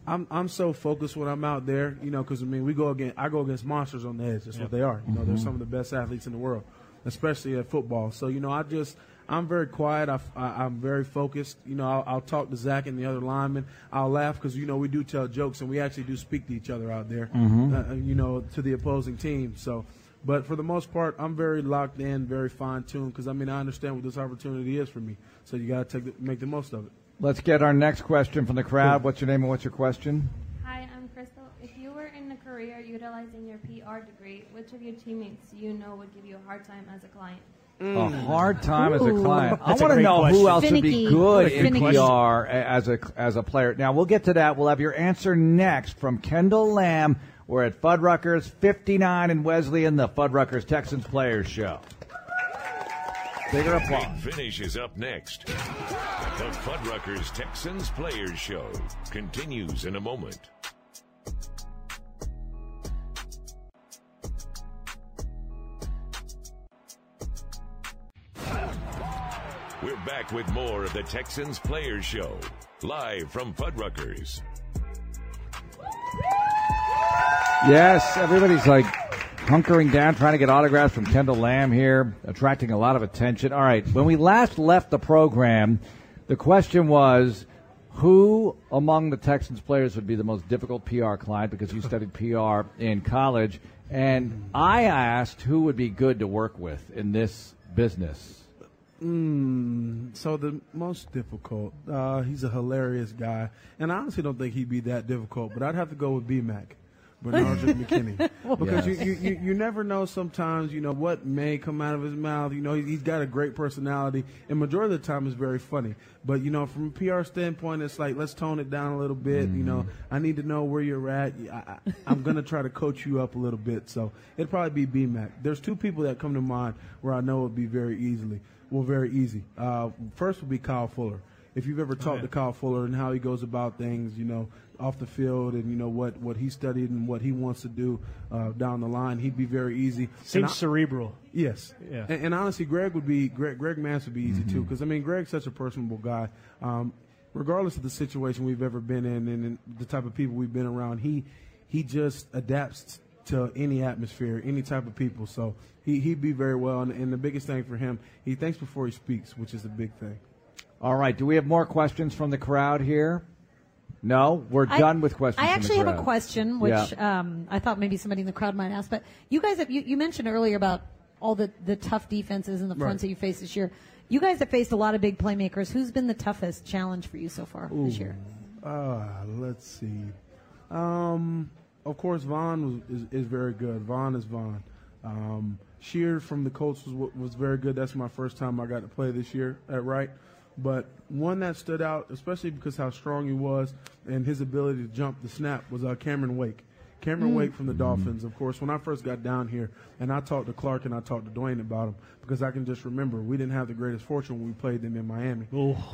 I'm I'm so focused when I'm out there, you know, because I mean, we go against I go against monsters on the edge. That's Yeah. what they are. You know, they're Mhm. some of the best athletes in the world, especially at football. So you know, I just I'm very quiet. I, I, am very focused. You know, I'll, I'll talk to Zach and the other linemen. I'll laugh because you know we do tell jokes and we actually do speak to each other out there. Mhm. Uh, you know, to the opposing team. So. But for the most part, I'm very locked in, very fine tuned because I mean I understand what this opportunity is for me. So you got to take the, make the most of it. Let's get our next question from the crowd. What's your name and what's your question? Hi, I'm Crystal. If you were in a career utilizing your PR degree, which of your teammates do you know would give you a hard time as a client? A hard time as a client. I That's a want to great know who question. else would be good What a in PR as a as a player. Now we'll get to that. We'll have your answer next from Kendall Lamm. We're at Fuddruckers 59 in Wesleyan, the Fuddruckers Texans Players Show. Bigger applause. Big Finish is up next. The Fuddruckers Texans Players Show continues in a moment. We're back with more of the Texans Players Show, live from Fuddruckers. Yes, everybody's like hunkering down, trying to get autographs from Kendall Lamm here, attracting a lot of attention. All right, when we last left the program, the question was who among the Texans players would be the most difficult PR client because you studied PR in college. And I asked who would be good to work with in this business. Mm, so the most difficult, uh, he's a hilarious guy, and I honestly don't think he'd be that difficult. But I'd have to go with BMAC, Benardrick McKinney, because Yes. you, you, you never know. Sometimes you know what may come out of his mouth. You know he, he's got a great personality, and majority of the time is very funny. But you know from a PR standpoint, it's like let's tone it down a little bit. You know I need to know where you're at. I, I, I'm gonna try to coach you up a little bit. So it'd probably be BMAC. There's two people that come to mind where I know it would be very easily. Well, very easy. Uh, first would be Kyle Fuller. If you've ever talked to Kyle Fuller and how he goes about things, you know, off the field and you know what what he studied and what he wants to do uh, down the line, he'd be very easy. Seems I- cerebral. Yes. Yeah. And, and honestly, Greg would be Greg. Greg Mancz would be easy Mm-hmm. too, because I mean, Greg's such a personable guy. Um, regardless of the situation we've ever been in and, and the type of people we've been around, he he just adapts to any atmosphere, any type of people. So he he'd be very well. And, and the biggest thing for him, he thinks before he speaks, which is a big thing. All right, do we have more questions from the crowd here? No, we're I- done with questions. I from the actually have a question, which Yeah. um, I thought maybe somebody in the crowd might ask. But you guys, have, you, you mentioned earlier about all the, the tough defenses and the fronts Right. that you faced this year. You guys have faced a lot of big playmakers. Who's been the toughest challenge for you so far this year? Uh, let's see. Um, of course, Von was, is, is very good. Von is Von. Um, Sheard from the Colts was was very good. That's my first time I got to play this year at right. But one that stood out, especially because how strong he was and his ability to jump the snap, was uh, Cameron Wake. Cameron Mm. Wake from the Dolphins, of course. When I first got down here, and I talked to Clark and I talked to Duane about him, because I can just remember we didn't have the greatest fortune when we played them in Miami.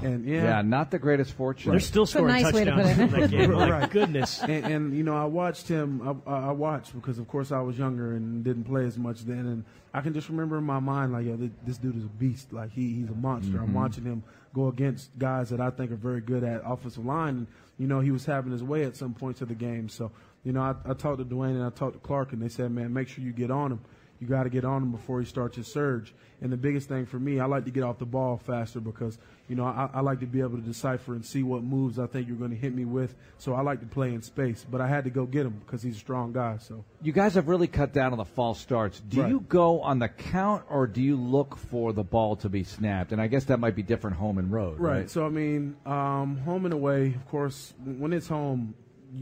And yeah, Yeah, not the greatest fortune. They're still scoring nice way to put touchdowns it. in that game. My right. goodness. And, and you know, I watched him. I, I watched because, of course, I was younger and didn't play as much then. And I can just remember in my mind, like, yo, this, this dude is a beast. Like he, he's a monster. I'm Mhm. watching him go against guys that I think are very good at offensive line. And you know, he was having his way at some points of the game. So you know, I, I talked to Duane and I talked to Clark, and they said, man, make sure you get on him. You got to get on him before he starts his surge. And the biggest thing for me, I like to get off the ball faster because, you know, I, I like to be able to decipher and see what moves I think you're going to hit me with. So I like to play in space. But I had to go get him because he's a strong guy. So You guys have really cut down on the false starts. Do Right. you go on the count or do you look for the ball to be snapped? And I guess that might be different home and road, right? Right. So I mean, um, home and away. Of course, when it's home,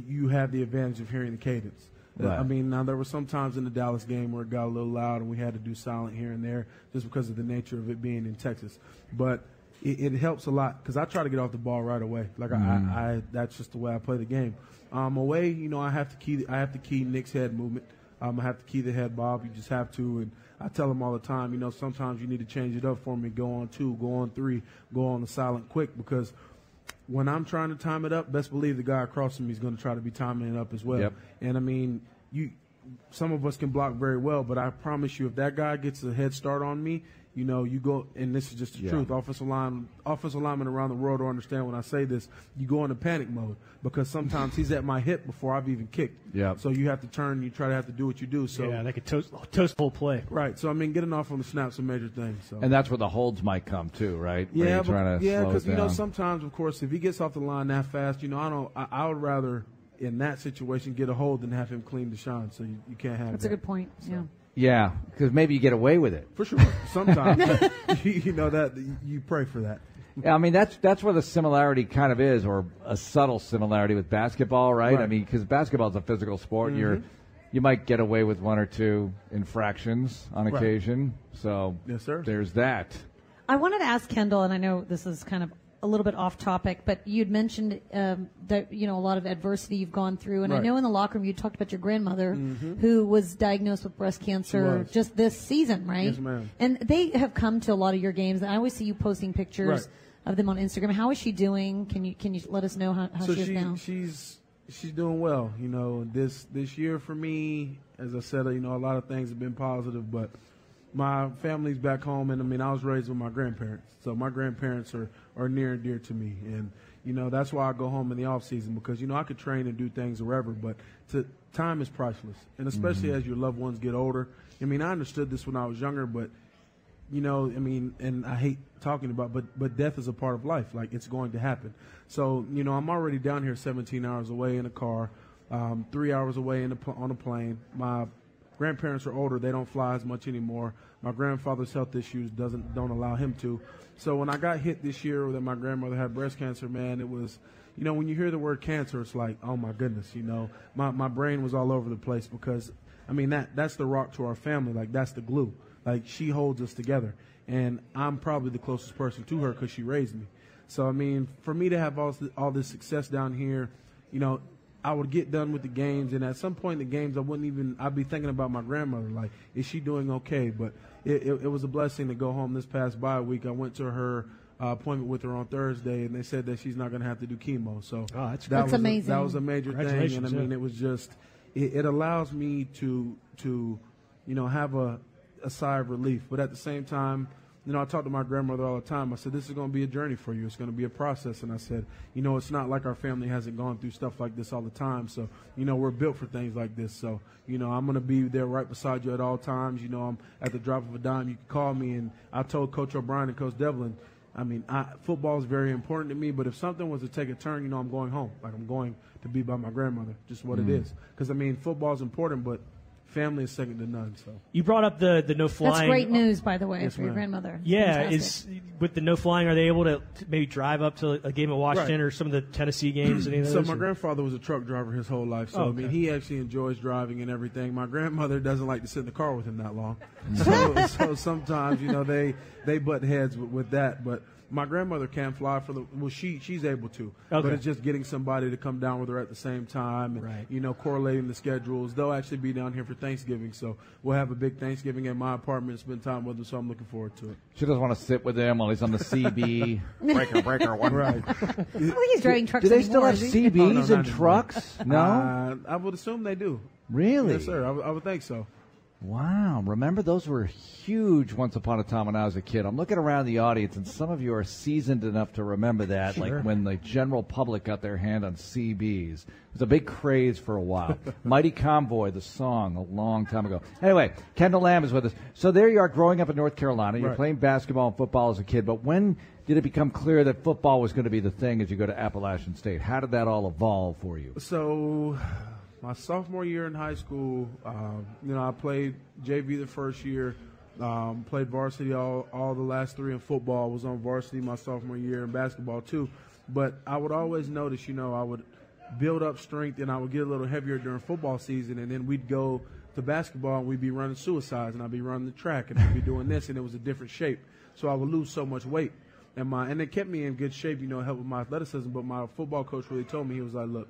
you have the advantage of hearing the cadence. Right. I mean, now there were some times in the Dallas game where it got a little loud and we had to do silent here and there just because of the nature of it being in Texas. But it, it helps a lot because I try to get off the ball right away. Like Mhm. I, I, that's just the way I play the game. Um, away, you know, I have to key. I have to key Nick's head movement. Um, I have to key the head bob. You just have to, and I tell him all the time. You know, sometimes you need to change it up for me. Go on two, go on three, go on the silent quick because when I'm trying to time it up, best believe the guy across from me is going to try to be timing it up as well. Yep. And I mean, you, some of us can block very well, but I promise you, if that guy gets a head start on me, you know, you go, and this is just the Yeah. truth. Offensive line, offensive linemen around the world will understand when I say this. You go into panic mode because sometimes he's at my hip before I've even kicked. Yep. So you have to turn. You try to have to do what you do. So yeah, they could toast toast the whole play. right. So I mean, getting off on the snap's a major thing. So And that's where the holds might come too, right? Yeah, but- trying to yeah, because you know sometimes, of course, if he gets off the line that fast, you know, I don't. I, I would rather in that situation get a hold than have him clean the shine. So you, you can't have. That's a good point. Yeah. Yeah, because maybe you get away with it. For sure. Sometimes you know that you pray for that. Yeah, I mean that's that's where the similarity kind of is, or a subtle similarity with basketball, right? I mean, because basketball is a physical sport. and You're mm-hmm. you might get away with one or two infractions on Right. occasion. So Yes, sir. there's that. I wanted to ask Kendall, and I know this is kind of a little bit off topic, but you'd mentioned um, that you know a lot of adversity you've gone through, and I know in the locker room you talked about your grandmother Mhm. who was diagnosed with breast cancer just this season, right? Yes, ma'am. And they have come to a lot of your games, and I always see you posting pictures Right. of them on Instagram. How is she doing? Can you can you let us know how, how so she is now? she's she's doing well. You know, this this year for me, as I said, you know, a lot of things have been positive, but my family's back home, and I mean, I was raised with my grandparents, so my grandparents are are near and dear to me, and you know that's why I go home in the off season because you know I could train and do things wherever, but to time is priceless, and especially Mhm. as your loved ones get older. I mean, I understood this when I was younger, but you know, I mean, and I hate talking about, but but death is a part of life. Like it's going to happen. So you know, I'm already down here 17 hours away in a car, um, three hours away in a, pl- on a plane. My grandparents are older; they don't fly as much anymore. My grandfather's health issues doesn't don't allow him to. So when I got hit this year that my grandmother had breast cancer, man, it was. You know, when you hear the word cancer, it's like, oh my goodness, you know, my, my brain was all over the place because, I mean, that, that's the rock to our family. Like, that's the glue. Like she holds us together, and I'm probably the closest person to her because she raised me. So I mean, for me to have all all this success down here, you know, I would get done with the games, and at some point in the games, I wouldn't even. I'd be thinking about my grandmother, like, is she doing okay? But it, it, it was a blessing to go home this past bye week. I went to her. Uh, appointment with her on Thursday, and they said that she's not going to have to do chemo. So Oh, that's that That's was a- amazing. that was a major thing, and I Congratulations, mean, yeah. it was just it, it allows me to to you know have a a sigh of relief. But at the same time, you know, I talk to my grandmother all the time. I said, "This is going to be a journey for you. It's going to be a process." And I said, "You know, it's not like our family hasn't gone through stuff like this all the time. So, you know, we're built for things like this. So, you know, I'm going to be there right beside you at all times. You know, I'm at the drop of a dime. You can call me." And I told Coach O'Brien and Coach Devlin. I mean, I, football is very important to me, but if something was to take a turn, you know, I'm going home. Like I'm going to be by my grandmother. Just what it Mm. is. Because I mean, football is important, but family is second to none. So You brought up the the no flying. That's great news, by the way, Yes, for your grandmother. Yeah, Fantastic. is with the no flying, are they able to to maybe drive up to a game at Washington Right. or some of the Tennessee games? Any of So my or- grandfather was a truck driver his whole life. So Oh, I mean, he actually enjoys driving and everything. My grandmother doesn't like to sit in the car with him that long. so, so sometimes you know they they butt heads with, with that. But my grandmother can fly for the well. She she's able to. But it's just getting somebody to come down with her at the same time. And, Right. You know, correlating the schedules. They'll actually be down here for Thanksgiving. So we'll have a big Thanksgiving at my apartment. and Spend time with them. So I'm looking forward to it. She doesn't want to sit with him while he's on the CB. breaker, breaker, one. Right. I don't think he's driving trucks Do they still anymore, have? CBs Oh, no, and not anymore. trucks? No. Uh, I would assume they do. really? Yes, sir. I would- I would think so. Wow. Remember, those were huge once upon a time when I was a kid. I'm looking around the audience, and some of you are seasoned enough to remember that, Sure. like when the general public got their hand on CBs. It was a big craze for a while. Mighty Convoy, the song, a long time ago. Anyway, Kendall Lamm is with us. So there you are growing up in North Carolina. You're Right. playing basketball and football as a kid, but when did it become clear that football was going to be the thing as you go to Appalachian State? How did that all evolve for you? So, my sophomore year in high school, um, you know, I played JV the first year, um, played varsity all, all the last three in football, was on varsity my sophomore year in basketball too. But I would always notice, you know, I would build up strength, and I would get a little heavier during football season, and then we'd go to basketball and we'd be running suicides, and I'd be running the track, and I'd be doing this, and it was a different shape. So I would lose so much weight. And my and it kept me in good shape, you know, help with my athleticism. But my football coach really told me he was like, look,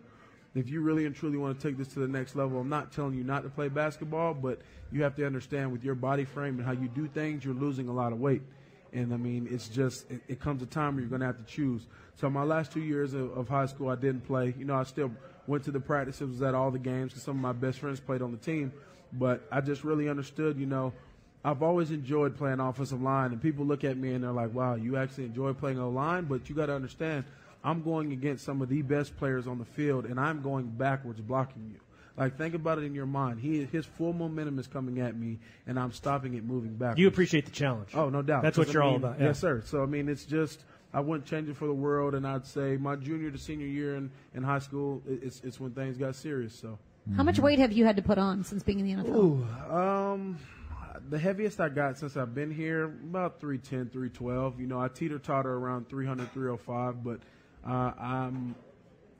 if you really and truly want to take this to the next level, I'm not telling you not to play basketball, but you have to understand with your body frame and how you do things, you're losing a lot of weight. And I mean, it's just it, it comes a time where you're going to have to choose. So my last two years of, of high school, I didn't play. You know, I still went to the practices, was at all the games, because some of my best friends played on the team. But I just really understood, you know, I've always enjoyed playing offensive line, and people look at me and they're like, "Wow, you actually enjoy playing O line." But you got to understand, I'm going against some of the best players on the field, and I'm going backwards blocking you. Like think about it in your mind. He his full momentum is coming at me, and I'm stopping it moving back. You appreciate the challenge. Oh, no doubt. That's what you're I all about. Yeah. Yes, sir. So I mean, it's just I wouldn't change it for the world, and I'd say my junior to senior year in, in high school, it- it's it's when things got serious. So. How much weight have you had to put on since being in the NFL? Ooh, um, the heaviest I got since I've been here, about 310, 312. You know, I teeter totter around 300, 305, but uh, I'm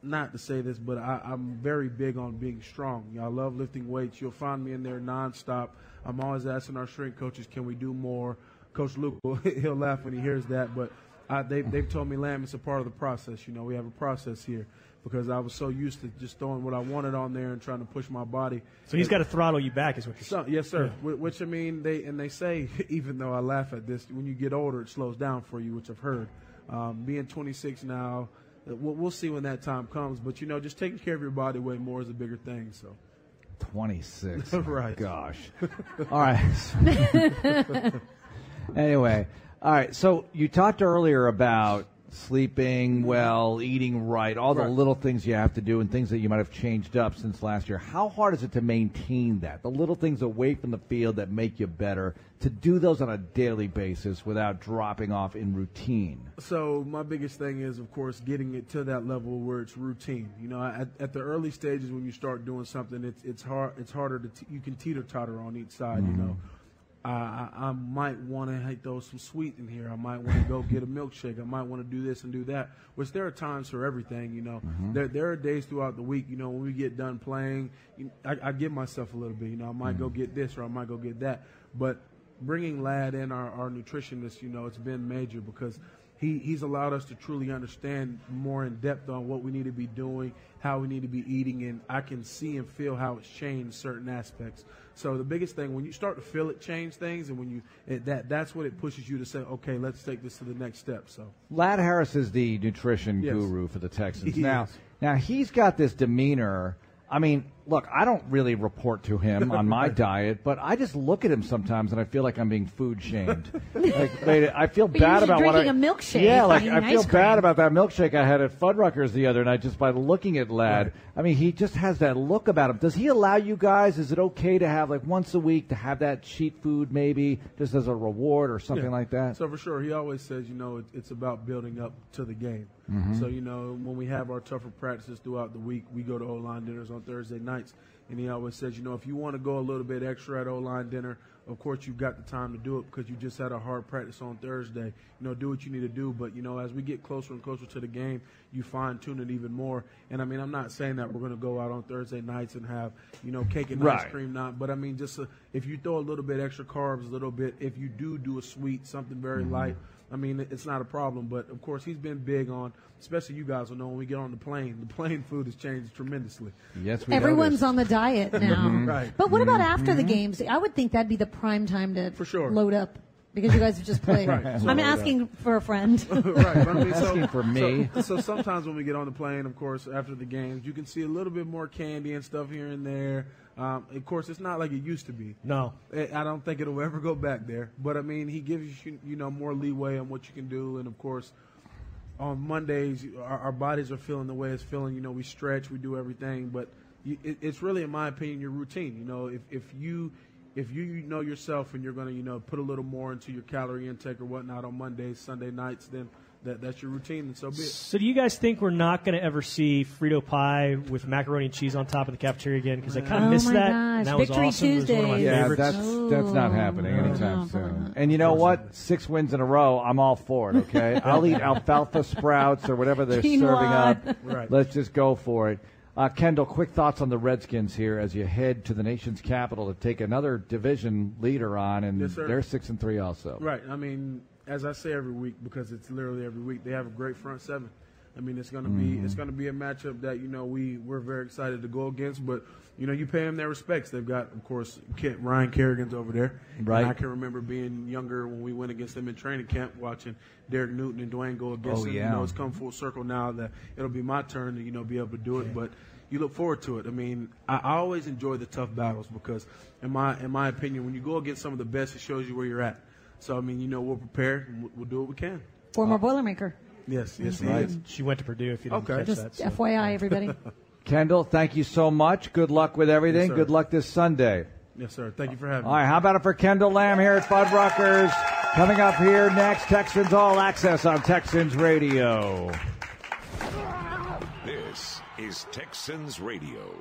not to say this, but I, I'm very big on being strong. You know, I love lifting weights. You'll find me in there nonstop. I'm always asking our strength coaches, can we do more? Coach Luke, will- he'll laugh when he hears that, but I, they, they've told me, Lamm, it's a part of the process. You know, we have a process here because I was so used to just throwing what I wanted on there and trying to push my body. So he's got to throttle you back, is what you're So, saying. yes, sir. Wh- Which I mean, they and they say, even though I laugh at this, when you get older, it slows down for you, which I've heard. Um, being 26 now, uh, we'll, we'll see when that time comes. But you know, just taking care of your body way more is a bigger thing. So, 26. Right. Gosh. All right. anyway, all right. So you talked earlier about sleeping mm-hmm. well, eating right, all the little things you have to do and things that you might have changed up since last year. How hard is it to maintain that? The little things away from the field that make you better, to do those on a daily basis without dropping off in routine. so my biggest thing is, of course, getting it to that level where it's routine. You know, at, at the early stages when you start doing something, it's it's hard. It's harder to t- you can teeter totter on each side. You mm-hmm. know. I, I, I might want to throw some sweet in here. I might want to go get a milkshake. I might want to do this and do that. Which there are times for everything, you know. Mm-hmm. There, there are days throughout the week, you know, when we get done playing, you, I, I give myself a little bit. You know, I might go mm. get this or I might go get that. But bringing Lad in, our, our nutritionist, you know, it's been major because he, he's allowed us to truly understand more in depth on what we need to be doing, how we need to be eating, and I can see and feel how it's changed certain aspects. So the biggest thing when you start to feel it change things, and when you it, that that's what it pushes you to say, okay, let's take this to the next step. So Lad Harris is the nutrition Yes. guru for the Texans. He now, is. now he's got this demeanor. I mean, look, I don't really report to him on my diet, but I just look at him sometimes and I feel like I'm being food shamed. like, wait, I feel But bad usually about what I. drinking a milkshake, Yeah, like I feel bad about that milkshake I had at Fuddruckers the other night just by looking at Lad. I mean, he just has that look about him. Does he allow you guys? Is it okay to have like once a week to have that cheat food maybe just as a reward or something Yeah. like that? So for sure, he always says, you know, it, it's about building up to the game. Mhm. So you know, when we have our tougher practices throughout the week, we go to O line dinners on Thursday nights, and he always says, you know, if you want to go a little bit extra at O line dinner, of course you've got the time to do it because you just had a hard practice on Thursday. You know, do what you need to do. But you know, as we get closer and closer to the game, you fine tune it even more. And I mean, I'm not saying that we're going to go out on Thursday nights and have you know cake and ice cream, not. But I mean, just uh if you throw a little bit extra carbs, a little bit, if you do do a sweet, something very light. I mean, it's not a problem, but of course he's been big on, especially you guys will know when we get on the plane. The plane food has changed tremendously. Yes, we Everyone's on the diet now. Right. But what about after the Mhm. games? I would think that'd be the prime time to For sure. load up because you guys have just played. Right. I'm Load up. asking for a friend. right. But I mean, so, Asking for me. So, so sometimes when we get on the plane, of course, after the games, you can see a little bit more candy and stuff here and there. Um, of course, it's not like it used to be. No. I don't think it'll ever go back there. But I mean, he gives you, you know, more leeway on what you can do, and of course, on Mondays, our, our bodies are feeling the way it's feeling. You know, we stretch, we do everything, but you, it, it's really, in my opinion, your routine. You know, if if you if you know yourself and you're going to, you know, put a little more into your calorie intake or whatnot on Mondays, Sunday nights, then that that's your routine, and so be it. So, do you guys think we're not going to ever see Frito pie with macaroni and cheese on top of the cafeteria again? Because I kind of Oh missed my that. gosh, and that was Victory awesome. It was one of my Yeah, favorites. that's that's not oh. happening anytime soon. And you know what? Six wins in a row, I'm all for it. Okay, I'll eat alfalfa sprouts or whatever they're Quinoa. serving up. Right. Let's just go for it. Uh, Kendall, quick thoughts on the Redskins here as you head to the nation's capital to take another division leader on, and Yes, they're six and three also. Right. I mean, as I say every week, because it's literally every week, they have a great front seven. I mean, it's gonna be Mm-hmm. it's gonna be a matchup that you know we we're very excited to go against. But you know, you pay them their respects. They've got, of course, Kent, Ryan Kerrigan's over there. Right. And I can remember being younger when we went against them in training camp, watching Derek Newton and Duane go against Oh, them. yeah. You know, it's come full circle now that it'll be my turn to you know be able to do it. But you look forward to it. I mean, I, I always enjoy the tough battles because, in my in my opinion, when you go against some of the best, it shows you where you're at. So I mean, you know, we'll prepare. And we'll, we'll do what we can. Former Boilermaker. Yes, yes, he Right. is. She went to Purdue. If you didn't Okay. catch Just that. so. FYI, everybody. Kendall, thank you so much. Good luck with everything. sir. Good luck this Sunday. Yes, sir. Thank you for having All me. right, how about it for Kendall Lamm here at Fuddruckers? Coming up here next, Texans All Access on Texans Radio. This is Texans Radio.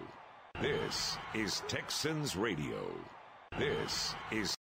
This is Texans Radio. This is